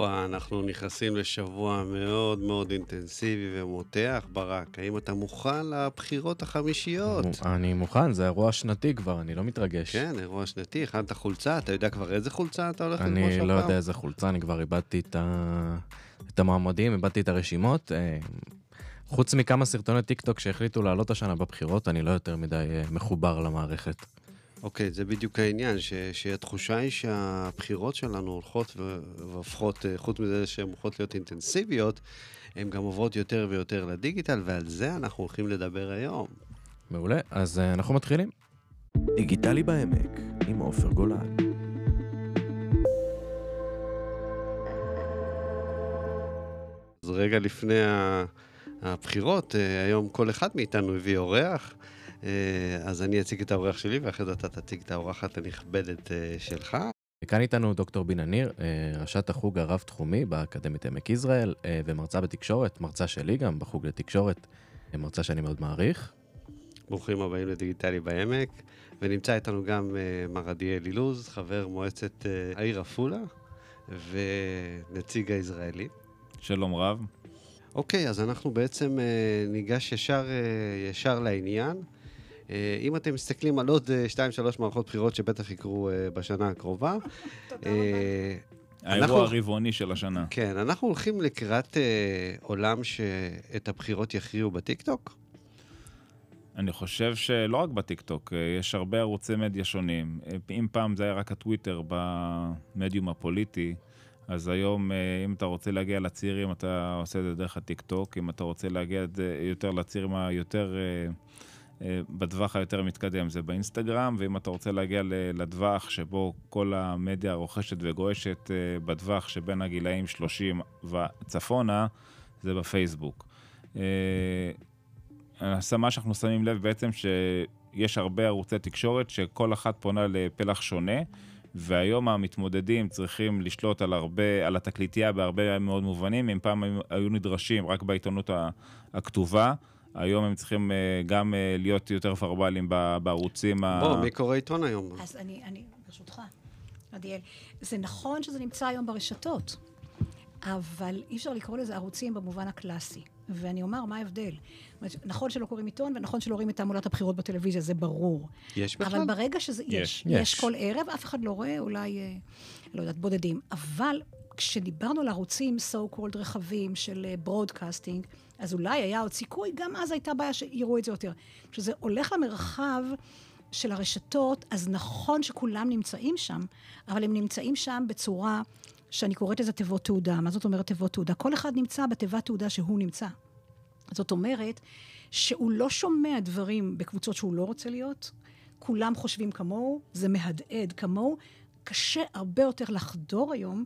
הופה, אנחנו נכנסים לשבוע מאוד מאוד אינטנסיבי ומותח. ברק, האם אתה מוכן לבחירות החמישיות? אני מוכן, זה אירוע שנתי כבר, אני לא מתרגש. כן, אירוע שנתי, הכנת חולצה, אתה יודע כבר איזה חולצה אתה הולך ללבוש אני לא יודע איזה חולצה, אני כבר איבדתי את, ה... את המועמדים, איבדתי את הרשימות. אה, חוץ מכמה סרטוני טיק טוק שהחליטו לעלות השנה בבחירות, אני לא יותר מדי אה, מחובר למערכת. אוקיי, זה בדיוק העניין, ש, שהתחושה היא שהבחירות שלנו הולכות והופכות, אה, חוץ מזה שהן הולכות להיות אינטנסיביות, הן גם עוברות יותר ויותר לדיגיטל, ועל זה אנחנו הולכים לדבר היום. מעולה, אז uh, אנחנו מתחילים. דיגיטלי בעמק, עם עופר גולן. אז רגע לפני הבחירות, אה, היום כל אחד מאיתנו הביא אורח. אה, אז אני אציג את האורח שלי, ואחרי זה אתה תציג את האורחת הנכבדת אה, שלך. כאן איתנו דוקטור בינה ניר, אה, ראשת החוג הרב-תחומי באקדמית עמק יזרעאל, ומרצה בתקשורת, מרצה שלי גם בחוג לתקשורת, מרצה שאני מאוד מעריך. ברוכים הבאים לדיגיטלי בעמק, ונמצא איתנו גם מר עדיאל אילוז, חבר מועצת העיר עפולה, ונציג הישראלי. שלום רב. אוקיי, אז אנחנו בעצם ניגש ישר, ישר לעניין. אה, אם אתם מסתכלים על עוד 2-3 אה, מערכות בחירות שבטח יקרו אה, בשנה הקרובה. האירוע הרבעוני של השנה. כן, אנחנו הולכים לקראת אה, עולם שאת הבחירות יכריעו בטיקטוק? אני חושב שלא רק בטיקטוק, יש הרבה ערוצי מדיה שונים. אם פעם זה היה רק הטוויטר במדיום הפוליטי, אז היום אם אתה רוצה להגיע לצעירים, אתה עושה את זה דרך הטיקטוק. אם אתה רוצה להגיע יותר לצעירים היותר... אה, בטווח היותר מתקדם זה באינסטגרם, ואם אתה רוצה להגיע לטווח שבו כל המדיה רוכשת וגועשת אה, בטווח שבין הגילאים 30 וצפונה, זה בפייסבוק. אה, מה שאנחנו שמים לב בעצם שיש הרבה ערוצי תקשורת שכל אחת פונה לפלח שונה. והיום המתמודדים צריכים לשלוט על הרבה, על התקליטייה בהרבה מאוד מובנים, אם פעם היו נדרשים רק בעיתונות הכתובה, היום הם צריכים אה, גם אה, להיות יותר ורבליים בערוצים ה... בוא, מי קורא עיתון היום? אז אני, אני, ברשותך, עדיאל, זה נכון שזה נמצא היום ברשתות, אבל אי אפשר לקרוא לזה ערוצים במובן הקלאסי. ואני אומר, מה ההבדל? נכון שלא קוראים עיתון, ונכון שלא רואים את תעמולת הבחירות בטלוויזיה, זה ברור. יש בכלל? אבל ברגע שזה, יש, יש, יש. יש כל ערב, אף אחד לא רואה, אולי, אה, לא יודעת, בודדים. אבל כשדיברנו על ערוצים so called רחבים של broadcasting, אה, אז אולי היה עוד סיכוי, גם אז הייתה בעיה שיראו את זה יותר. כשזה הולך למרחב של הרשתות, אז נכון שכולם נמצאים שם, אבל הם נמצאים שם בצורה שאני קוראת לזה תיבות תעודה. מה זאת אומרת תיבות תעודה? כל אחד נמצא בתיבת תעודה שהוא נמצא. זאת אומרת שהוא לא שומע דברים בקבוצות שהוא לא רוצה להיות, כולם חושבים כמוהו, זה מהדהד כמוהו. קשה הרבה יותר לחדור היום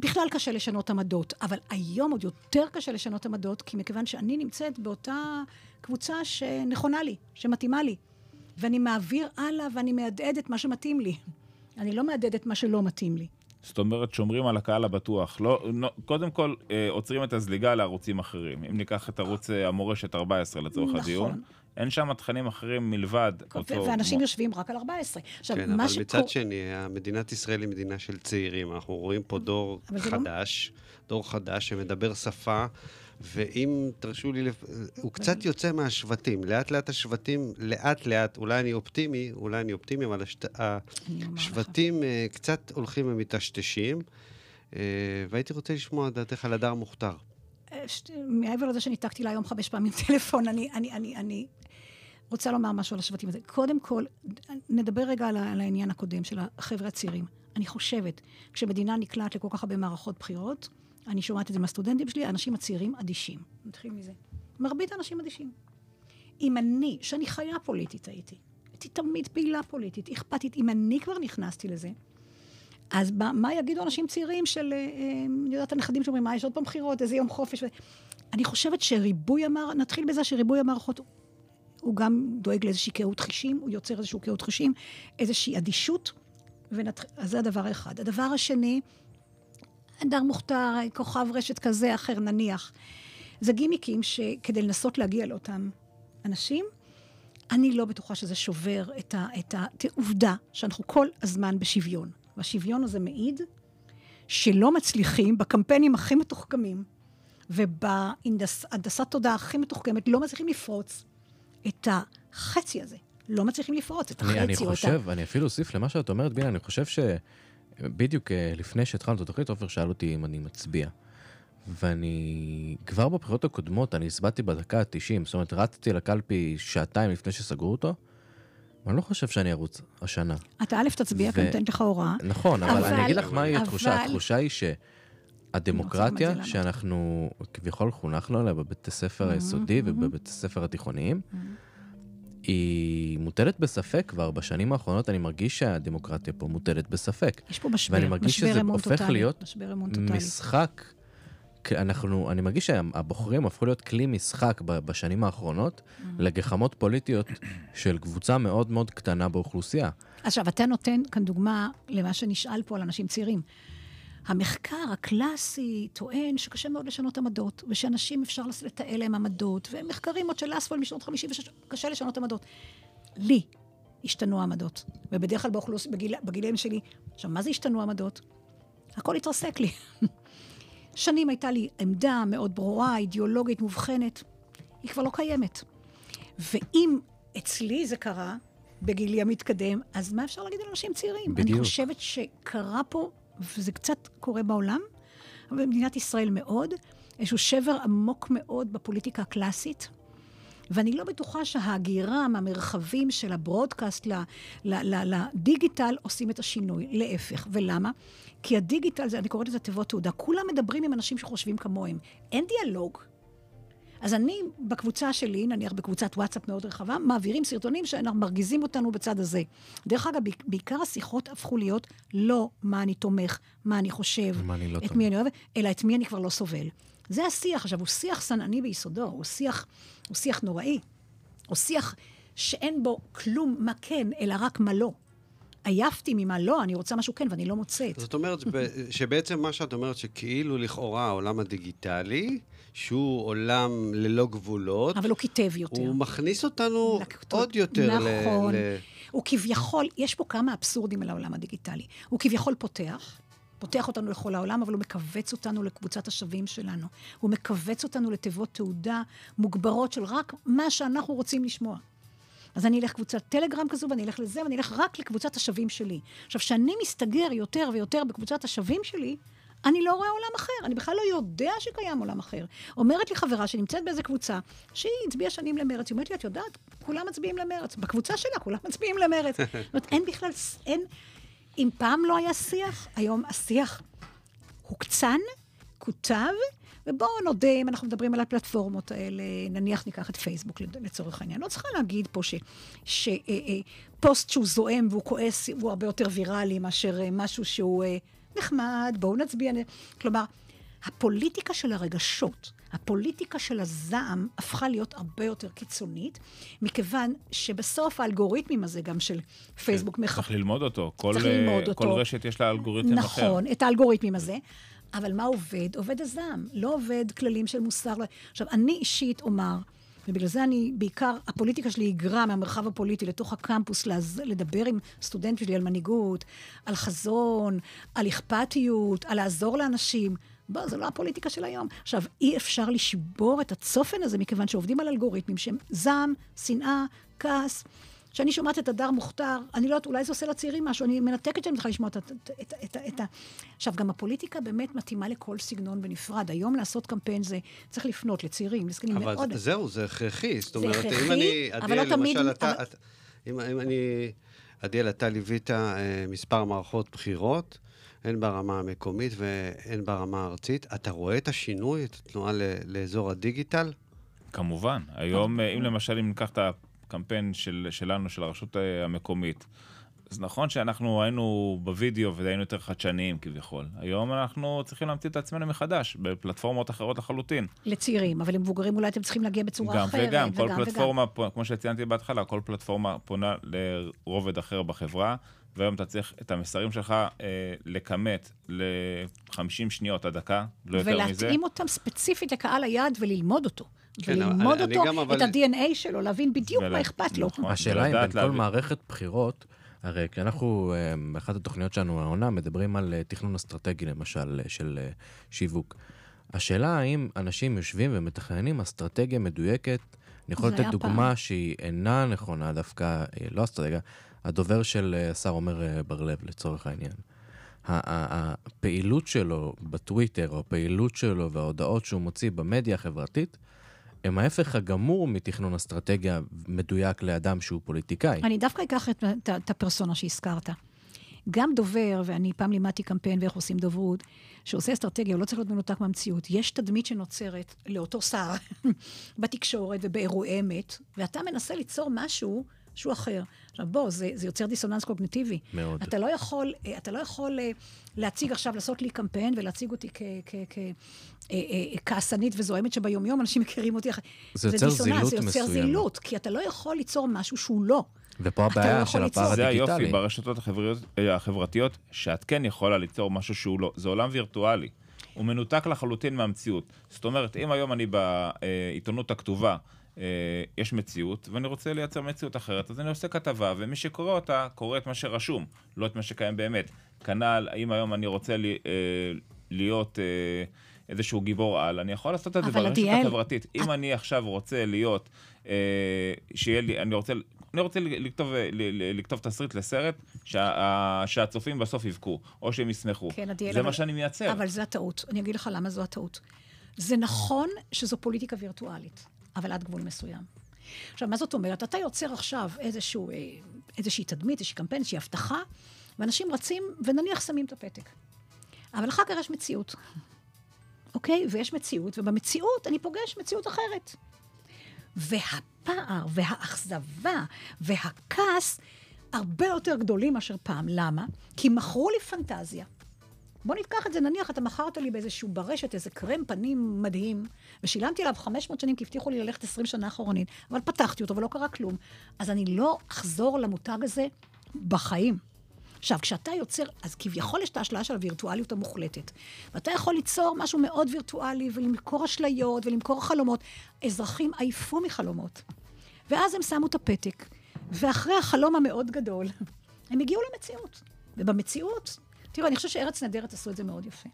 בכלל קשה לשנות עמדות, אבל היום עוד יותר קשה לשנות עמדות, כי מכיוון שאני נמצאת באותה קבוצה שנכונה לי, שמתאימה לי, ואני מעביר הלאה ואני מהדהד את מה שמתאים לי. אני לא מהדהד את מה שלא מתאים לי. זאת אומרת, שומרים על הקהל הבטוח. לא, לא, קודם כל, אה, עוצרים את הזליגה לערוצים אחרים. אם ניקח את ערוץ אה, המורשת 14 לצורך נכון. הדיון, אין שם תכנים אחרים מלבד אותו... ואנשים יושבים רק על 14. עכשיו, כן, אבל שקור... מצד שני, מדינת ישראל היא מדינה של צעירים. אנחנו רואים פה דור לא- חדש, לא... דור חדש שמדבר שפה, ואם תרשו לי, הוא קצת יוצא מהשבטים. לאט לאט השבטים, לאט לאט, אולי אני אופטימי, אולי אני אופטימי, אבל השת... השבטים אה, קצת הולכים ומטשטשים, אה, והייתי רוצה לשמוע את דעתך על הדר מוכתר. אה, מעבר לזה שניתקתי לה היום חמש פעמים טלפון, אני, אני, אני, אני רוצה לומר משהו על השבטים הזה. קודם כל, נדבר רגע על, העניין הקודם של החבר'ה הצעירים. אני חושבת, כשמדינה נקלעת לכל כך הרבה מערכות בחירות, אני שומעת את זה מהסטודנטים שלי, האנשים הצעירים אדישים. נתחיל מזה. מרבית האנשים אדישים. אם אני, שאני חיה פוליטית הייתי, הייתי תמיד פעילה פוליטית, אכפתית, אם אני כבר נכנסתי לזה, אז מה, מה יגידו אנשים צעירים של, אה, אה, אני יודעת, הנכדים שאומרים, מה, יש עוד פעם בחירות, איזה יום חופש. אני חושבת שריבוי המערכות, נתחיל בזה שריבוי המערכות, הוא גם דואג לאיזושהי קהות חישים, הוא יוצר איזושהי קהות חישים, איזושהי אדישות, ונת... אז זה הדבר האחד. הדבר השני, דר מוכתר, כוכב רשת כזה, אחר, נניח. זה גימיקים שכדי לנסות להגיע לאותם אנשים, אני לא בטוחה שזה שובר את, ה, את העובדה שאנחנו כל הזמן בשוויון. והשוויון הזה מעיד שלא מצליחים בקמפיינים הכי מתוחכמים ובהנדסת תודעה הכי מתוחכמת, לא מצליחים לפרוץ את החצי הזה. לא מצליחים לפרוץ את החצי. אני, אני חושב, אותה. אני אפילו אוסיף למה שאת אומרת, בינה, אני חושב שבדיוק אה, לפני שהתחלנו את התוכנית, עופר שאל אותי אם אני מצביע. ואני, כבר בבחירות הקודמות, אני הסבעתי בדקה ה-90, זאת אומרת, רצתי לקלפי שעתיים לפני שסגרו אותו, ואני לא חושב שאני ארוץ השנה. אתה א', תצביע, כי ו... נותנת לך הוראה. נכון, אבל, אבל אני אגיד לך מהי אבל... התחושה. התחושה היא שהדמוקרטיה שאנחנו כביכול חונכנו עליה בבית הספר היסודי ובבית הספר התיכוניים, היא מוטלת בספק כבר. בשנים האחרונות אני מרגיש שהדמוקרטיה פה מוטלת בספק. יש פה משבר, ואני מרגיש שזה הופך להיות משחק אנחנו, אני מרגיש שהבוחרים הפכו להיות כלי משחק בשנים האחרונות mm-hmm. לגחמות פוליטיות של קבוצה מאוד מאוד קטנה באוכלוסייה. עכשיו, אתה נותן כאן דוגמה למה שנשאל פה על אנשים צעירים. המחקר הקלאסי טוען שקשה מאוד לשנות עמדות, ושאנשים אפשר לתעל להם עמדות, ומחקרים עוד של אספול משנות 56, קשה לשנות עמדות. לי השתנו עמדות, ובדרך כלל באוכלוס... בגיל... בגילים שלי, עכשיו, מה זה השתנו עמדות? הכל התרסק לי. שנים הייתה לי עמדה מאוד ברורה, אידיאולוגית, מובחנת. היא כבר לא קיימת. ואם אצלי זה קרה, בגילי המתקדם, אז מה אפשר להגיד על אנשים צעירים? בדיוק. אני חושבת שקרה פה, וזה קצת קורה בעולם, אבל במדינת ישראל מאוד, איזשהו שבר עמוק מאוד בפוליטיקה הקלאסית. ואני לא בטוחה שההגירה מהמרחבים של הברודקאסט לדיגיטל עושים את השינוי. להפך. ולמה? כי הדיגיטל, זה, אני קוראת לזה תיבות תעודה, כולם מדברים עם אנשים שחושבים כמוהם. אין דיאלוג. אז אני, בקבוצה שלי, נניח בקבוצת וואטסאפ מאוד רחבה, מעבירים סרטונים שמרגיזים אותנו בצד הזה. דרך אגב, בעיקר השיחות הפכו להיות לא מה אני תומך, מה אני חושב, מה אני לא את מי אני אוהב, אלא את מי אני כבר לא סובל. זה השיח. עכשיו, הוא שיח שנאני ביסודו, הוא שיח, הוא שיח נוראי. הוא שיח שאין בו כלום מה כן, אלא רק מה לא. עייפתי ממה לא, אני רוצה משהו כן ואני לא מוצאת. זאת אומרת שבעצם מה שאת אומרת, שכאילו לכאורה העולם הדיגיטלי, שהוא עולם ללא גבולות, אבל הוא כיתב יותר. הוא מכניס אותנו לכתוב, עוד יותר נכון. ל... ל... הוא כביכול, יש פה כמה אבסורדים על העולם הדיגיטלי. הוא כביכול פותח, פותח אותנו לכל העולם, אבל הוא מכווץ אותנו לקבוצת השווים שלנו. הוא מכווץ אותנו לתיבות תעודה מוגברות של רק מה שאנחנו רוצים לשמוע. אז אני אלך קבוצת טלגרם כזו, ואני אלך לזה, ואני אלך רק לקבוצת השווים שלי. עכשיו, כשאני מסתגר יותר ויותר בקבוצת השווים שלי, אני לא רואה עולם אחר, אני בכלל לא יודע שקיים עולם אחר. אומרת לי חברה שנמצאת באיזה קבוצה, שהיא הצביעה שנים למרץ, היא אומרת לי, את יודעת, כולם מצביעים למרץ. בקבוצה שלה כולם מצביעים למרץ. זאת אומרת, אין בכלל, אין... אם פעם לא היה שיח, היום השיח הוקצן, כותב, ובואו נודה, אם אנחנו מדברים על הפלטפורמות האלה, נניח ניקח את פייסבוק לצורך העניין. לא צריכה להגיד פה שפוסט שהוא זועם והוא כועס, הוא הרבה יותר ויראלי מאשר אה, משהו שהוא אה, נחמד, בואו נצביע. כלומר, הפוליטיקה של הרגשות, הפוליטיקה של הזעם הפכה להיות הרבה יותר קיצונית, מכיוון שבסוף האלגוריתמים הזה, גם של פייסבוק, כן, מחפ... צריך ללמוד אותו. כל, צריך ללמוד אותו. כל רשת יש לה אלגוריתם נכון, אחר. נכון, את האלגוריתמים הזה. אבל מה עובד? עובד הזעם, לא עובד כללים של מוסר. עכשיו, אני אישית אומר, ובגלל זה אני, בעיקר, הפוליטיקה שלי היגרה מהמרחב הפוליטי לתוך הקמפוס, לז... לדבר עם סטודנטים שלי על מנהיגות, על חזון, על אכפתיות, על לעזור לאנשים. בוא, זו לא הפוליטיקה של היום. עכשיו, אי אפשר לשבור את הצופן הזה, מכיוון שעובדים על אלגוריתמים שהם זעם, שנאה, כעס. כשאני שומעת את הדר מוכתר, אני לא יודעת, אולי זה עושה לצעירים משהו, אני מנתקת שאני צריכה לשמוע את, את, את, את, את ה... עכשיו, גם הפוליטיקה באמת מתאימה לכל סגנון בנפרד. היום לעשות קמפיין זה, צריך לפנות לצעירים, לזקנים מאוד. אבל זהו, זה הכרחי. זאת אומרת, זה הכרחי, אם אני... אבל לא תמיד... אתה, אבל... את, אם, אם אני... עדיאל, אתה ליווית אה, מספר מערכות בחירות, הן ברמה המקומית והן ברמה הארצית. אתה רואה את השינוי, את התנועה לאזור הדיגיטל? כמובן. היום, אם למשל, אם ניקח את הקמפיין של, שלנו, של הרשות אה, המקומית. אז נכון שאנחנו היינו בווידאו והיינו יותר חדשניים כביכול. היום אנחנו צריכים להמציא את עצמנו מחדש, בפלטפורמות אחרות לחלוטין. לצעירים, אבל למבוגרים אולי אתם צריכים להגיע בצורה גם אחרת. וגם, כל וגם, פלטפורמה, וגם. כמו שציינתי בהתחלה, כל פלטפורמה פונה לרובד אחר בחברה, והיום אתה צריך את המסרים שלך אה, לכמת ל-50 שניות עד דקה, לא יותר מזה. ולהתאים אותם ספציפית לקהל היעד וללמוד אותו. כן, וללמוד אני, אותו, אני גם, אבל... את ה-DNA שלו, להבין בדיוק ולה... מה אכפת לו. נכון, השאלה אם בין כל מערכת בחירות, הרי כשאנחנו, אה, באחת התוכניות שלנו, העונה, מדברים על אה, תכנון אסטרטגי, למשל, אה, של שיווק. השאלה האם אנשים יושבים ומתכננים אסטרטגיה מדויקת, אני יכול לתת דוגמה פעם. שהיא אינה נכונה דווקא, לא אסטרטגיה, הדובר של השר עומר בר-לב, לצורך העניין. הפעילות שלו בטוויטר, או הפעילות שלו וההודעות שהוא מוציא במדיה החברתית, הם ההפך הגמור מתכנון אסטרטגיה מדויק לאדם שהוא פוליטיקאי. אני דווקא אקח את, את, את הפרסונה שהזכרת. גם דובר, ואני פעם לימדתי קמפיין ואיך עושים דוברות, שעושה אסטרטגיה, הוא לא צריך להיות מנותק מהמציאות. יש תדמית שנוצרת לאותו שר בתקשורת ובאירועי אמת, ואתה מנסה ליצור משהו שהוא אחר. עכשיו, בוא, זה, זה יוצר דיסוננס קוגניטיבי. מאוד. אתה לא יכול, אה, אתה לא יכול אה, להציג עכשיו, לעשות לי קמפיין ולהציג אותי ככעסנית אה, וזוהמת שביומיום אנשים מכירים אותי. זה יוצר זילות מסוימת. זה יוצר זילות, כי אתה לא יכול ליצור משהו שהוא לא. ופה לא הבעיה לא של הפער הדיגיטלי. זה היופי ברשתות החברתיות, שאת כן יכולה ליצור משהו שהוא לא. זה עולם וירטואלי. הוא מנותק לחלוטין מהמציאות. זאת אומרת, אם היום אני בעיתונות הכתובה, יש מציאות, ואני רוצה לייצר מציאות אחרת, אז אני עושה כתבה, ומי שקורא אותה, קורא את מה שרשום, לא את מה שקיים באמת. כנ"ל, אם היום אני רוצה לי, אה, להיות אה, איזשהו גיבור על, אני יכול לעשות את זה ברשת החברתית. אם אני עכשיו רוצה להיות, שיהיה לי, אני רוצה... אני רוצה לכתוב, לכתוב תסריט לסרט שה, שהצופים בסוף יבכו, או שהם ישמחו. כן, עדיאל. זה אבל, מה שאני מייצר. אבל זה הטעות. אני אגיד לך למה זו הטעות. זה נכון שזו פוליטיקה וירטואלית. אבל עד גבול מסוים. עכשיו, מה זאת אומרת? אתה יוצר עכשיו איזשהו, אה, איזושהי תדמית, איזושהי קמפיין, איזושהי הבטחה, ואנשים רצים, ונניח שמים את הפתק. אבל אחר כך יש מציאות, אוקיי? ויש מציאות, ובמציאות אני פוגש מציאות אחרת. והפער, והאכזבה, והכעס הרבה יותר גדולים מאשר פעם. למה? כי מכרו לי פנטזיה. בוא ניקח את זה, נניח אתה מכרת לי באיזשהו ברשת איזה קרם פנים מדהים, ושילמתי עליו 500 שנים, כי הבטיחו לי ללכת 20 שנה אחורנית, אבל פתחתי אותו ולא קרה כלום. אז אני לא אחזור למותג הזה בחיים. עכשיו, כשאתה יוצר, אז כביכול יש את ההשלאה של הווירטואליות המוחלטת. ואתה יכול ליצור משהו מאוד וירטואלי ולמכור אשליות ולמכור חלומות. אזרחים עייפו מחלומות. ואז הם שמו את הפתק, ואחרי החלום המאוד גדול, הם הגיעו למציאות. ובמציאות תראו, אני חושבת שארץ נהדרת עשו את זה מאוד יפה.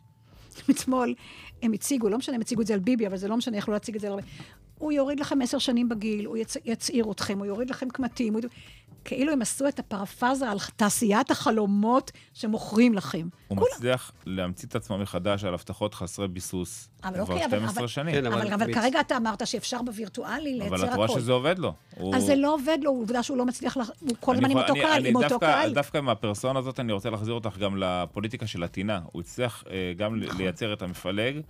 אתמול הם הציגו, לא משנה, הם הציגו את זה על ביבי, אבל זה לא משנה, יכלו להציג את זה על הרבה. הוא יוריד לכם עשר שנים בגיל, הוא יצ... יצעיר אתכם, הוא יוריד לכם קמטים, הוא... כאילו הם עשו את הפרפרזה על תעשיית החלומות שמוכרים לכם. הוא כולם. מצליח להמציא את עצמו מחדש על הבטחות חסרי ביסוס כבר אוקיי, 12 אבל, שנים. כן, אבל, אבל, אבל כרגע אתה אמרת שאפשר בווירטואלי לייצר הכול. אבל את רואה שזה עובד לו. הוא... אז זה לא עובד לו, עובדה שהוא לא מצליח, לח... הוא כל הזמן עם אותו קהל, עם אותו קהל. דווקא עם הפרסונה הזאת אני רוצה להחזיר אותך גם לפוליטיקה של הטינה. הוא הצליח אה, גם נכון. לייצר את המפלג.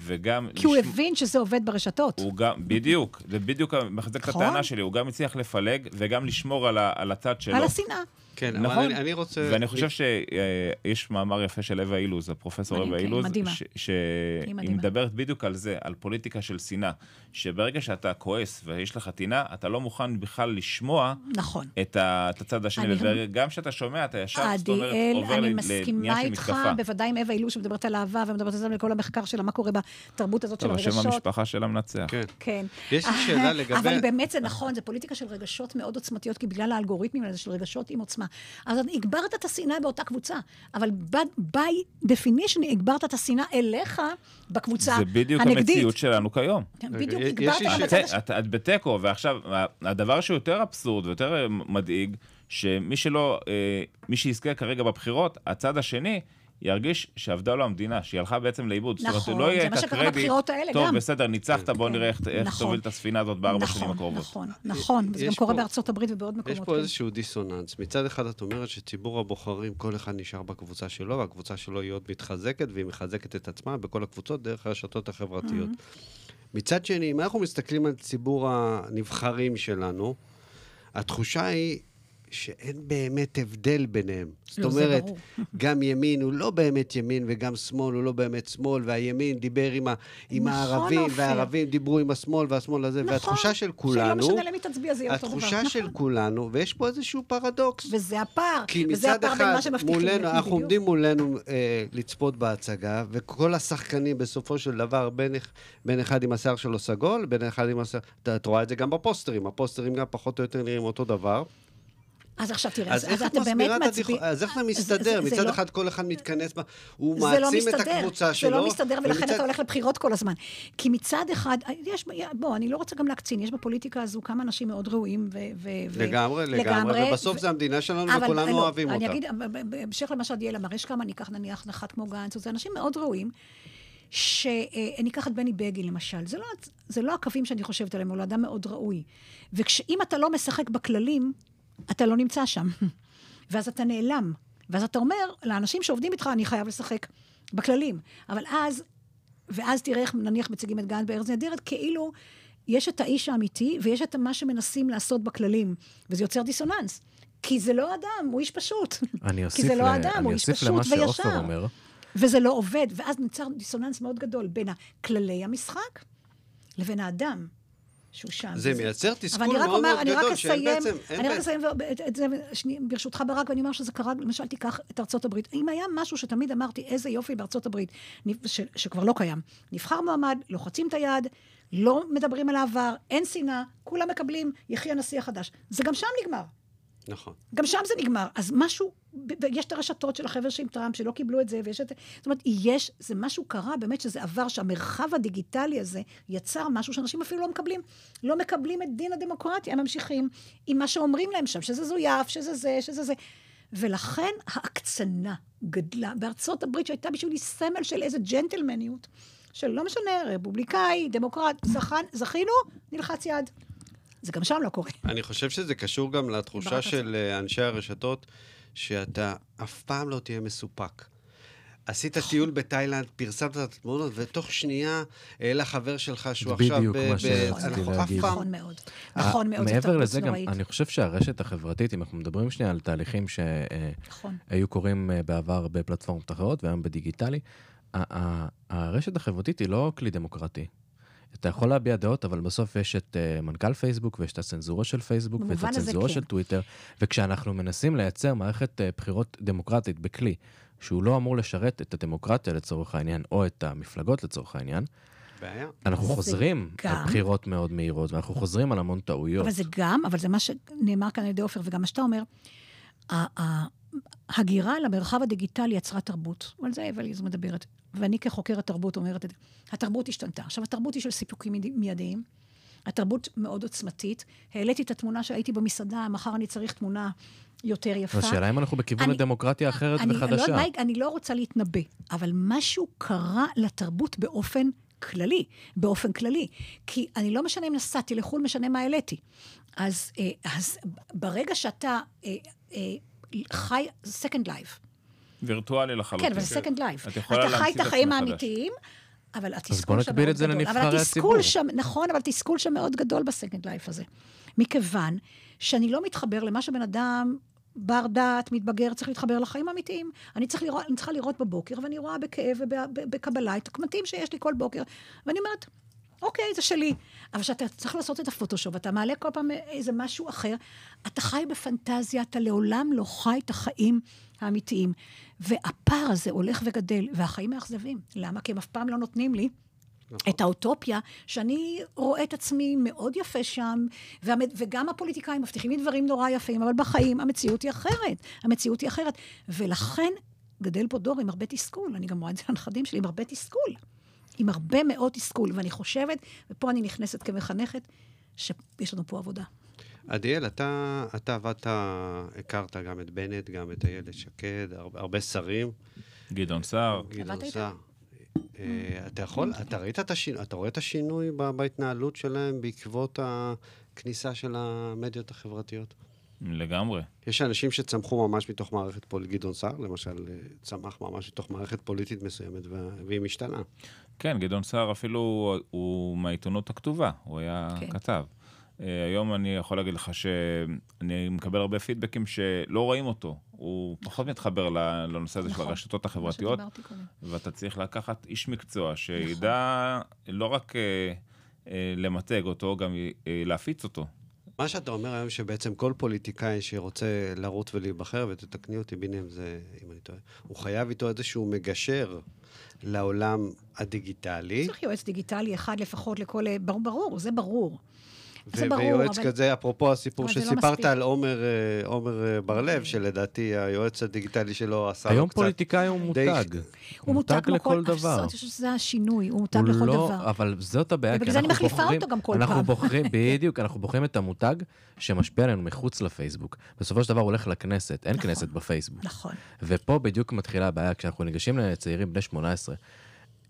וגם... כי הוא הבין שזה עובד ברשתות. הוא גם, בדיוק, זה בדיוק מחזק את הטענה שלי, הוא גם הצליח לפלג וגם לשמור על, ה, על הצד שלו. על השנאה. כן, נכון? אבל אני, אני רוצה... ואני חושב שיש מאמר יפה של אווה אילוז, הפרופסור אווה אילוז, שהיא מדברת בדיוק על זה, על פוליטיקה של שנאה. שברגע שאתה כועס ויש לך טינה, אתה לא מוכן בכלל לשמוע נכון. את, ה, את הצד השני, וגם כשאתה שומע, אתה ישר, זאת אומרת, עובר לעניין של מתקפה. אני מסכימה איתך, בוודאי עם אווה אילוז שמדברת על אהבה, ומדברת על זה לכל המחקר שלה, מה קורה בתרבות הזאת של הרגשות. שם המשפחה שלה מנצח. כן. כן. יש לי שאלה לגבי... אבל באמת זה נכון, זה פוליטיקה של רגשות מאוד עוצמתיות, כי בגלל האלגוריתמים האלה של רגשות עם עוצמה. אז הגברת את השנאה באותה קבוצה, אבל by definition הגברת את השנאה אליך בקבוצה הנגדית. זה בדיוק המציאות שלנו כיום. כן, בדיוק, הגברת את... את בתיקו, ועכשיו, הדבר שיותר אבסורד ויותר מדאיג, שמי שלא, אה, מי שיזכה כרגע בבחירות, הצד השני, ירגיש שאבדה לו המדינה, שהיא הלכה בעצם לאיבוד. נכון, זאת אומרת, לא יהיה את הקרדיט, טוב, גם. בסדר, ניצחת, בוא נראה איך, איך נכון, תוביל את הספינה הזאת בארבע נכון, שנים הקרובות. נכון, נכון, וזה גם קורה בארצות הברית ובעוד מקומות. יש פה כן. איזשהו דיסוננס. מצד אחד את אומרת שציבור הבוחרים, כל אחד נשאר בקבוצה שלו, והקבוצה שלו היא עוד מתחזקת, והיא מחזקת את עצמה בכל הקבוצות דרך הרשתות החברתיות. Mm-hmm. מצד שני, אם אנחנו מסתכלים על ציבור הנבחרים שלנו, התחושה היא שאין באמת הבדל ביניהם. זאת לא, אומרת, גם ימין הוא לא באמת ימין, וגם שמאל הוא לא באמת שמאל, והימין דיבר עם, ה, עם נכון, הערבים, אופי. והערבים דיברו עם השמאל והשמאל הזה, נכון, והתחושה של כולנו... שלא משנה למי תצביע, זה יהיה אותו דבר. התחושה של נכון. כולנו, ויש פה איזשהו פרדוקס. וזה הפער, וזה הפער בין מה שמבטיחים. מולנו, אנחנו עומדים מולנו אה, לצפות בהצגה, וכל השחקנים בסופו של דבר, בין, בין אחד עם השיער שלו סגול, בין אחד עם השיער... את רואה את זה גם בפוסטרים, הפוסטרים גם פחות או יותר נראים אותו דבר. אז עכשיו תראה, אז איך את מסבירה את הדיכאון? אז איך זה מסתדר? מצד לא- אחד כל אחד מתכנס, הוא לא מעצים את הקבוצה שלו. זה לא מסתדר, ולכן אתה הולך לבחירות כל הזמן. כי מצד אחד, יש, בוא, אני לא רוצה גם להקצין, יש בפוליטיקה הזו כמה אנשים מאוד ראויים ו... לגמרי, לגמרי, ובסוף זה המדינה שלנו וכולנו לא, אוהבים אותה. אני אגיד, בהמשך למה שעדיאל אמר, יש כמה, ניקח נניח נחת כמו גנץ, זה אנשים מאוד ראויים. שאני אקח את בני בגין למשל, זה לא, זה לא הקווים שאני חושבת עליהם, הוא אדם מאוד ראוי. ואם אתה לא משחק בכללים, אתה לא נמצא שם. ואז אתה נעלם. ואז אתה אומר לאנשים שעובדים איתך, אני חייב לשחק בכללים. אבל אז, ואז תראה איך נניח מציגים את גנץ בארץ נהדרת, כאילו יש את האיש האמיתי ויש את מה שמנסים לעשות בכללים, וזה יוצר דיסוננס. כי זה לא אדם, הוא איש פשוט. אני אוסיף, כי זה לא אדם, הוא איש פשוט וישר. אומר. וזה לא עובד, ואז נוצר דיסוננס מאוד גדול בין כללי המשחק לבין האדם. שהוא שם. זה מייצר תסכול מאוד מאוד גדול, שאין בעצם... אני רק אסיים את זה, ברשותך ברק, ואני אומר שזה קרה, למשל, תיקח את ארצות הברית. אם היה משהו שתמיד אמרתי, איזה יופי בארצות הברית, שכבר לא קיים. נבחר מועמד, לוחצים את היד, לא מדברים על העבר, אין שנאה, כולם מקבלים, יחי הנשיא החדש. זה גם שם נגמר. נכון. גם שם זה נגמר. אז משהו, יש את הרשתות של החבר'ה שעם טראמפ, שלא קיבלו את זה, ויש את... זאת אומרת, יש, זה משהו קרה, באמת שזה עבר, שהמרחב הדיגיטלי הזה יצר משהו שאנשים אפילו לא מקבלים. לא מקבלים את דין הדמוקרטיה, הם ממשיכים עם מה שאומרים להם שם, שזה זויף, שזה זה, שזה זה. ולכן ההקצנה גדלה בארצות הברית, שהייתה בשבילי סמל של איזה ג'נטלמניות, של לא משנה, רפובליקאי, דמוקרט, זכן, זכינו, נלחץ יד. זה גם שם לא קורה. אני חושב שזה קשור גם לתחושה של אה, אנשי הרשתות, שאתה אף פעם לא תהיה מסופק. עשית טיול בתאילנד, פרסמת את התמונות, ותוך שנייה העלה חבר שלך שהוא עכשיו... בדיוק מה שרציתי להגיד. נכון מאוד. נכון מאוד. מעבר לזה גם, אני חושב שהרשת החברתית, אם אנחנו מדברים שנייה על תהליכים נכון. שהיו קורים אה, בעבר בפלטפורמות אחרות והיום בדיגיטלי, הרשת החברתית היא לא כלי דמוקרטי. אתה יכול להביע דעות, אבל בסוף יש את uh, מנכ"ל פייסבוק, ויש את הצנזורה של פייסבוק, ואת הצנזורה כן. של טוויטר, וכשאנחנו מנסים לייצר מערכת uh, בחירות דמוקרטית בכלי, שהוא לא אמור לשרת את הדמוקרטיה לצורך העניין, או את המפלגות לצורך העניין, בעיה. אנחנו חוזרים גם... על בחירות מאוד מהירות, ואנחנו חוזרים על המון טעויות. אבל זה גם, אבל זה מה שנאמר כאן על ידי עופר, וגם מה שאתה אומר, ההגירה למרחב הדיגיטלי יצרה תרבות. על זה אבליז מדברת. ואני כחוקרת תרבות אומרת את זה. התרבות השתנתה. עכשיו, התרבות היא של סיפוקים מיידיים. התרבות מאוד עוצמתית. העליתי את התמונה שהייתי במסעדה, מחר אני צריך תמונה יותר יפה. השאלה אם אנחנו בכיוון אני, לדמוקרטיה אחרת אני, וחדשה. לא, אני לא רוצה להתנבא, אבל משהו קרה לתרבות באופן כללי, באופן כללי. כי אני לא משנה אם נסעתי לחו"ל, משנה מה העליתי. אז, אה, אז ברגע שאתה אה, אה, חי second life, וירטואלי לחלוטין. כן, אבל זה סקנד לייף. אתה חי את החיים האמיתיים, אבל התסכול שם מאוד גדול. אז בוא נקביל את זה לנבחרי הציבור. שם, נכון, אבל התסכול שם מאוד גדול בסקנד לייף הזה. מכיוון שאני לא מתחבר למה שבן אדם בר דעת, מתבגר, צריך להתחבר לחיים האמיתיים. אני, צריך לראות, אני צריכה לראות בבוקר, ואני רואה בכאב ובקבלה את הקמטים שיש לי כל בוקר. ואני אומרת, אוקיי, זה שלי. אבל כשאתה צריך לעשות את הפוטושופ, אתה מעלה כל פעם איזה משהו אחר, אתה חי בפנטזיה, אתה לעולם לא חי את החיים האמיתיים. והפער הזה הולך וגדל, והחיים מאכזבים. למה? כי הם אף פעם לא נותנים לי נכון. את האוטופיה, שאני רואה את עצמי מאוד יפה שם, וגם הפוליטיקאים מבטיחים לי דברים נורא יפים, אבל בחיים המציאות היא אחרת. המציאות היא אחרת. ולכן גדל פה דור עם הרבה תסכול. אני גם רואה את זה לנכדים שלי עם הרבה תסכול. עם הרבה מאוד תסכול. ואני חושבת, ופה אני נכנסת כמחנכת, שיש לנו פה עבודה. עדיאל, אתה, אתה עבדת, הכרת גם את בנט, גם את איילת שקד, הרבה, הרבה שרים. גדעון סער. גדעון סער. אה, אתה יכול, אתה ראית את השינוי, אתה רואה את השינוי בהתנהלות שלהם בעקבות הכניסה של המדיות החברתיות? לגמרי. יש אנשים שצמחו ממש מתוך מערכת פוליטית, גדעון סער למשל, אה, צמח ממש מתוך מערכת פוליטית מסוימת, והיא משתנה. כן, גדעון סער אפילו הוא מהעיתונות הכתובה, הוא היה כן. כתב. אה, היום אני יכול להגיד לך שאני מקבל הרבה פידבקים שלא רואים אותו. הוא פחות מתחבר לנושא הזה נכון, של הרשתות החברתיות, ואתה צריך לקחת איש מקצוע שידע נכון. לא רק אה, אה, למתג אותו, גם אה, להפיץ אותו. מה שאתה אומר היום שבעצם כל פוליטיקאי שרוצה לרוץ ולהיבחר, ותתקני אותי ביניהם זה, אם אני טועה, הוא חייב איתו איזשהו מגשר לעולם הדיגיטלי. צריך יועץ דיגיטלי אחד לפחות לכל... ברור, ברור זה ברור. זה ברור, ויועץ אבל- כזה, אפרופו הסיפור לא שסיפרת מספיק. על עומר אה, עומר אה, בר-לב, שלדעתי היועץ הדיגיטלי שלו עשה לו היום קצת... פוליטיקאי הוא די- מותג. הוא מותג לכל כל... דבר. אני חושבת שזה השינוי, הוא מותג הוא לכל לא, דבר. אבל זאת הבעיה. ובגלל זה אני מחליפה בוחרים- אותו גם כל אנחנו פעם. בוחרים, בדיוק, אנחנו בוחרים את המותג שמשפיע עלינו מחוץ לפייסבוק. בסופו של דבר הוא הולך לכנסת, אין נכון. כנסת בפייסבוק. נכון. ופה בדיוק מתחילה הבעיה, כשאנחנו ניגשים לצעירים בני 18,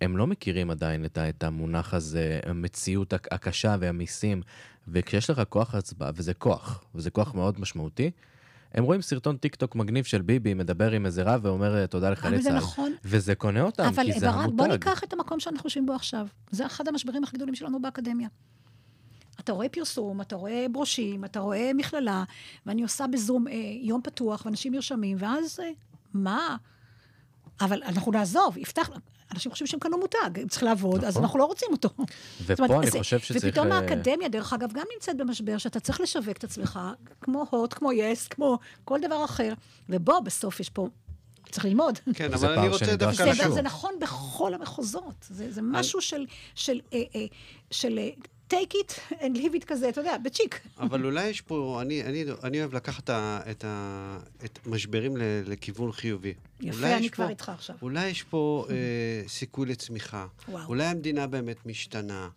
הם לא מכירים עדיין את, את המונח הזה, המציאות הק- הקשה והמיסים, וכשיש לך כוח הצבעה, וזה כוח, וזה כוח מאוד משמעותי, הם רואים סרטון טיק טוק מגניב של ביבי, מדבר עם איזה רב ואומר תודה לחיילי אבל צה"ל. נכון. וזה קונה אותם, אבל כי זה ברק, המותג. בוא ניקח את המקום שאנחנו יושבים בו עכשיו. זה אחד המשברים הכי גדולים שלנו באקדמיה. אתה רואה פרסום, אתה רואה ברושים, אתה רואה מכללה, ואני עושה בזום אה, יום פתוח, ואנשים נרשמים, ואז אה, מה? אבל אנחנו נעזוב, יפתח... אנשים חושבים שהם קנו מותג, הם צריכים לעבוד, אז נכון. אנחנו לא רוצים אותו. ופה אומרת, אני זה- חושב שצריך... ופתאום אה, האקדמיה, דרך אגב, גם נמצאת במשבר, שאתה צריך לשווק את עצמך, כמו הוט, כמו יס, כמו כל דבר אחר, ובוא, בסוף יש פה... צריך ללמוד. כן, אבל אני רוצה דווקא... זה, קשור. זה נכון בכל המחוזות. זה, זה משהו של, של, אה, אה, של אה, take it and leave it כזה, אתה יודע, בצ'יק. אבל אולי יש פה, אני, אני, אני אוהב לקחת את, ה, את, ה, את משברים ל, לכיוון חיובי. יפה, אני כבר פה, איתך עכשיו. אולי יש פה אה, סיכוי לצמיחה. וואו. אולי המדינה באמת משתנה.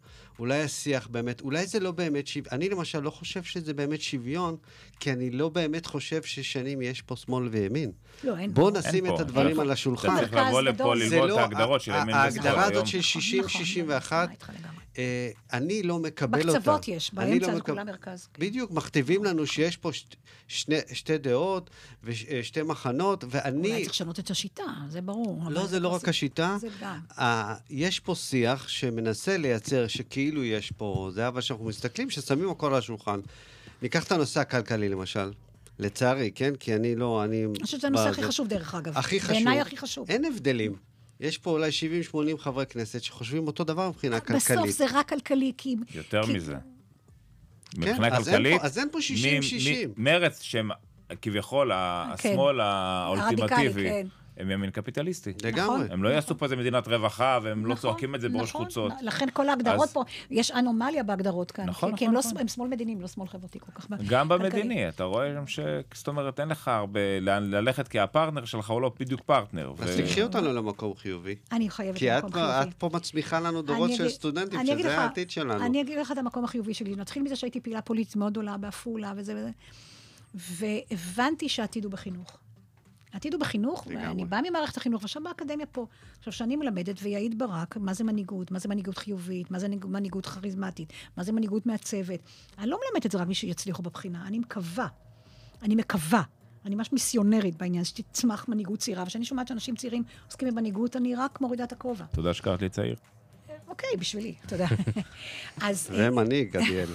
אולי השיח באמת, אולי זה לא באמת שוויון. אני למשל לא חושב שזה באמת שוויון, כי אני לא באמת חושב ששנים יש פה שמאל וימין. לא, אין בואו פה. נשים אין את פה. הדברים אתה על אתה השולחן. צריך מרכז לבוא. לפה זה ללמוד לא- את ההגדרות של ימין ההגדרה ושמאל הזאת היום. של נכון, 60-61, אני איתך לגמרי. אה, אני לא מקבל אותה. בקצוות יש, באמצע לא זה כולה מרכז. כן. בדיוק, מכתיבים לנו שיש פה שתי דעות ושתי מחנות, אולי ואני... צריך לשנות את השיטה, זה ברור. לא, זה לא רק השיטה. זה גם. יש פה שיח שמנסה לייצר שכאילו יש פה, זה אבל שאנחנו מסתכלים, ששמים הכל על השולחן. ניקח את הנושא הכלכלי למשל. לצערי, כן? כי אני לא, אני... אני חושבת שזה הנושא הכי חשוב, דרך אגב. הכי חשוב. בעיניי הכי חשוב. אין הבדלים. יש פה אולי 70-80 חברי כנסת שחושבים אותו דבר מבחינה בסוף כלכלית. זה רק כלכלי, כי... יותר כי- מזה. מבחינה אז אין כלכלית, פה- אז אין פה מי- 60-60. מי- מרץ, שהם כביכול השמאל האולטימטיבי, הרדיקלי, כן. הם ימין קפיטליסטי. לגמרי. הם לא יעשו פה איזה מדינת רווחה, והם לא נכון, צועקים את זה בראש נכון. חוצות. לכן כל ההגדרות אז- פה, יש אנומליה בהגדרות כאן. נכון, כי- כי נכון, הם לא נכון. הם שמאל מדינים, לא שמאל חברתי כל כך. גם. במדיני, אתה רואה שם ש... זאת אומרת, אין לך הרבה לאן ללכת, כי הפרטנר שלך הוא לא בדיוק פרטנר. אז ו- תקחי אותנו למקום חיובי. אני חייבת כי למקום פה- חיובי. את פה מצמיחה לנו דורות של סטודנטים, אני אגיד שזה העתיד שלנו. אני אגיד לך את המקום החיובי שלי. נתחיל מזה שהייתי פעילה פוליטית מאוד גדולה בעפולה וזה וזה, והבנתי שהעתיד הוא בחינוך. העתיד הוא בחינוך. ואני באה ממערכת החינוך, ועכשיו באקדמיה פה. עכשיו, שאני מלמדת, ויעיד ברק, מה זה מנהיגות, מה זה מנהיגות חיובית, מה זה מנהיג- מנהיגות כריזמטית, מה זה מנהיגות מעצבת. אני לא מלמדת את זה רק מי שיצליחו בבחינה, אני מקווה. אני מקווה. אני ממש מיסיונרית בעניין, שתצמח מנהיגות צעירה, וכשאני שומעת שאנשים צעירים עוסקים במנהיגות, אני רק מורידה את הכובע. תודה שקראת לי צעיר. אוקיי, בשבילי, יודע. אז... זה מנהיג, עדיאל.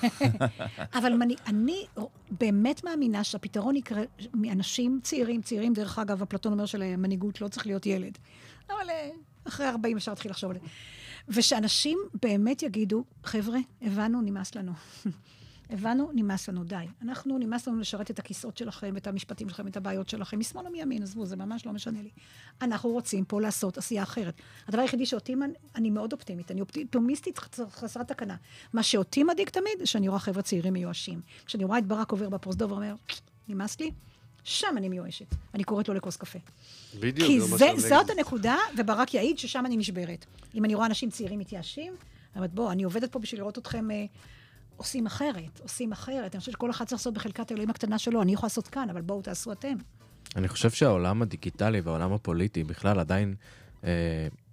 אבל אני, אני באמת מאמינה שהפתרון יקרה מאנשים צעירים, צעירים, דרך אגב, אפלטון אומר שלמנהיגות לא צריך להיות ילד. אבל אה, אחרי 40 אפשר להתחיל לחשוב על זה. ושאנשים באמת יגידו, חבר'ה, הבנו, נמאס לנו. הבנו, נמאס לנו, די. אנחנו, נמאס לנו לשרת את הכיסאות שלכם, את המשפטים שלכם, את הבעיות שלכם, משמאל או מימין, עזבו, זה ממש לא משנה לי. אנחנו רוצים פה לעשות עשייה אחרת. הדבר היחידי שאותי, אני מאוד אופטימית, אני אופטימיסטית חסרת תקנה. מה שאותי מדאיג תמיד, שאני רואה חבר'ה צעירים מיואשים. כשאני רואה את ברק עובר בפרוזדור ואומר, נמאס לי, שם אני מיואשת. אני קוראת לו לכוס קפה. בדיוק, כי זה שאני זאת. הנקודה, וברק יעיד ששם אני נשברת. אם אני רואה אנשים צעירים מתייאשים, אני אומרת, בוא, אני עובדת פה בשביל לראות אתכם אה, עושים אחרת, עושים אחרת. אני חושבת שכל אחד צריך לעשות בחלקת האלוהים הקטנה שלו, אני יכולה לעשות כאן, אבל בואו תעשו אתם. אני חושב שהעולם הדיגיטלי והעולם הפוליטי בכלל עדיין אה,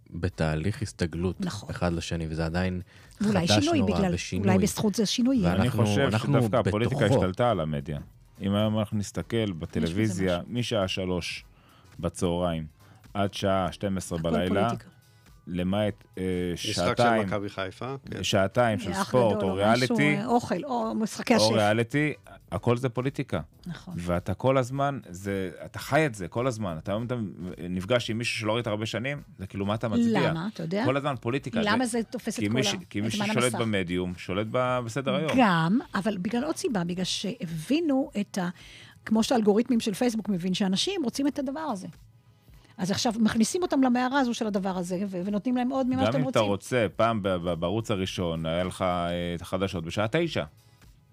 בתהליך הסתגלות נכון. אחד לשני, וזה עדיין חדש שינוי נורא בגלל, ושינוי. אולי בזכות זה שינוי יהיה. אני חושב אנחנו שדווקא הפוליטיקה בתוכו. השתלטה על המדיה. אם היום אנחנו נסתכל בטלוויזיה, משעה שלוש בצהריים עד שעה 12 הכל בלילה, פוליטיקה. למעט אה, משחק של שעתיים, מכבי חיפה. כן. שעתיים של אח ספורט גדול, או משהו, ריאליטי, אה, אוכל, או משחקי או השף. ריאליטי, הכל זה פוליטיקה. נכון. ואתה כל הזמן, זה, אתה חי את זה כל הזמן. אתה היום אתה נפגש עם מישהו שלא ראית הרבה שנים, זה כאילו, מה אתה מצביע? למה? אתה יודע? כל הזמן פוליטיקה. למה זה תופס את כל ה... ש- כי מי ששולט? במדיום, שולט ב- בסדר היום. גם, אבל בגלל עוד סיבה, בגלל שהבינו את ה... כמו שהאלגוריתמים של פייסבוק מבין שאנשים רוצים את הדבר הזה. אז עכשיו מכניסים אותם למערה הזו של הדבר הזה, ו- ונותנים להם עוד ממה גם שאתם אם אתה רוצים. רוצה, פעם ב- ב- בערוץ הראשון היה לך אה, את החדשות בשעה תשע.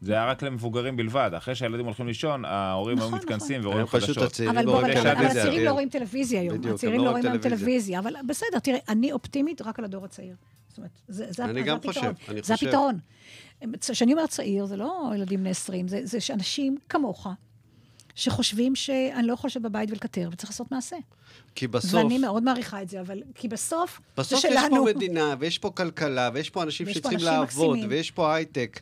זה היה רק למבוגרים בלבד. אחרי שהילדים הולכים לישון, ההורים היו נכון, מתכנסים היום ורואים פשוט חדשות. הצעירים אבל לא בוא, רואים אבל אבל. הצעירים לא. רואים טלוויזיה היום. בדיוק, הצעירים לא לא רואים היום טלוויזיה. טלוויזיה, אבל בסדר, תראה, אני אופטימית רק על הדור הצעיר. זאת אומרת, זה זה אני זה גם הפתרון. חושב, אני זה חושב. הפתרון. כשאני אומרת צעיר, זה לא ילדים בני 20, זה זה שאנשים כמוך, שחושבים שאני לא יכול לשבת בבית ולקטר, וצריך לעשות מעשה. כי בסוף, ואני מאוד מעריכה את זה, אבל כי בסוף, בסוף זה יש שלנו. פה מדינה, ויש פה כלכלה, ויש פה אנשים ויש פה שצריכים אנשים לעבוד, מקסימים. ויש פה הייטק.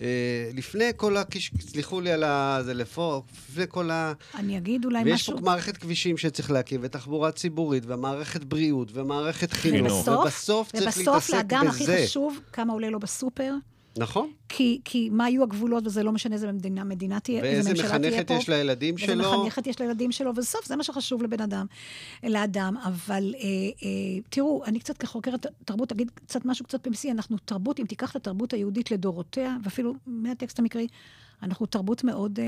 אה, לפני כל הקיש... סליחו לי על ה... זה לפה, לפני כל ה... אני אגיד אולי ויש משהו. פה מערכת כבישים שצריך להקים, ותחבורה ציבורית, ומערכת בריאות, ומערכת חינוך, ובסוף, ובסוף צריך ובסוף להתעסק לאדם הכי בזה. חשוב כמה עולה לו בסופר, נכון? כי, כי מה יהיו הגבולות, וזה לא משנה איזה מדינה, מדינה תהיה, איזה ואיזה ממשלה תהיה מחנכת פה. יש לילדים ואיזה שלו. מחנכת יש לילדים שלו, ובסוף זה מה שחשוב לבן אדם, לאדם. אבל אה, אה, תראו, אני קצת כחוקרת תרבות, אגיד קצת משהו קצת פמסי, אנחנו תרבות, אם תיקח את התרבות היהודית לדורותיה, ואפילו מהטקסט המקראי, אנחנו תרבות מאוד אה,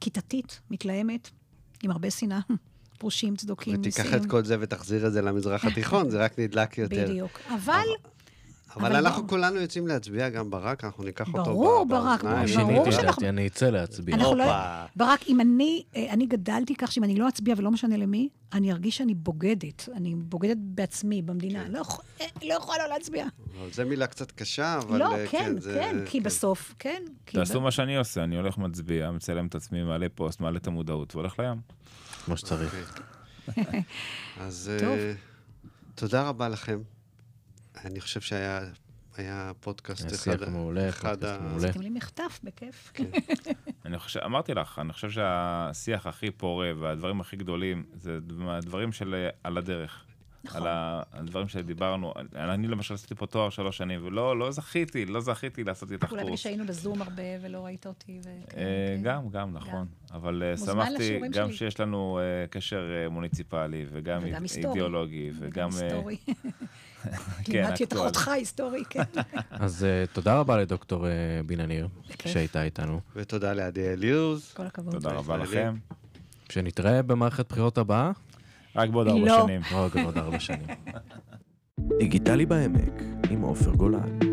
כיתתית, מתלהמת, עם הרבה שנאה, פרושים, צדוקים, ותיקח נשיאים. את כל זה ותחזיר את זה למזרח התיכון, זה רק נדלק יותר. בדיוק. אבל... אבל אנחנו ברור. כולנו יוצאים להצביע, גם ברק, אנחנו ניקח אותו ברור, ברק, באוזניים. ברור שיניתי את שאנחנו- אני אצא להצביע. לא... ברק, אם אני, אה, אני גדלתי כך שאם אני לא אצביע ולא משנה למי, אני ארגיש שאני בוגדת. אני בוגדת בעצמי, במדינה. לא יכול- אה, לא יכולה לא להצביע. אבל זו מילה קצת קשה, אבל לא, כן, זה- כן, כי כן. בסוף, כן. תעשו מה שאני עושה, אני הולך מצביע, מצלם את עצמי, מעלה פוסט, מעלה את המודעות והולך לים. כמו שצריך. אוקיי. אז תודה רבה לכם. אני חושב שהיה היה פודקאסט היה אחד... שיח מעולה, אחד פודקאסט ה- מעולה. עשיתם לי מחטף, בכיף. אני חושב, אמרתי לך, אני חושב שהשיח הכי פורה והדברים הכי גדולים זה הדברים של על הדרך. נכון. על ה- הדברים שדיברנו, אני למשל עשיתי פה תואר שלוש שנים, ולא לא זכיתי, לא זכיתי לעשות איתך אולי בגלל קורס. שהיינו בזום הרבה ולא ראית אותי. ו- אה, כן. גם, גם, נכון. אבל אה, שמחתי גם שלי. שיש לנו אה, קשר מוניציפלי, וגם וגם איד- היסטורי. אידיאולוגי, וגם... היסטורי. כן, לימדתי את. אחותך היסטורי, כן. אז תודה רבה לדוקטור בינה ניר. שהייתה איתנו. ותודה לעדי אליוז. כל הכבוד. תודה רבה. לכם. שנתראה במערכת בחירות הבאה, רק בעוד ארבע לא. שנים. או עוד ארבע שנים. דיגיטלי בעמק עם עופר גולן.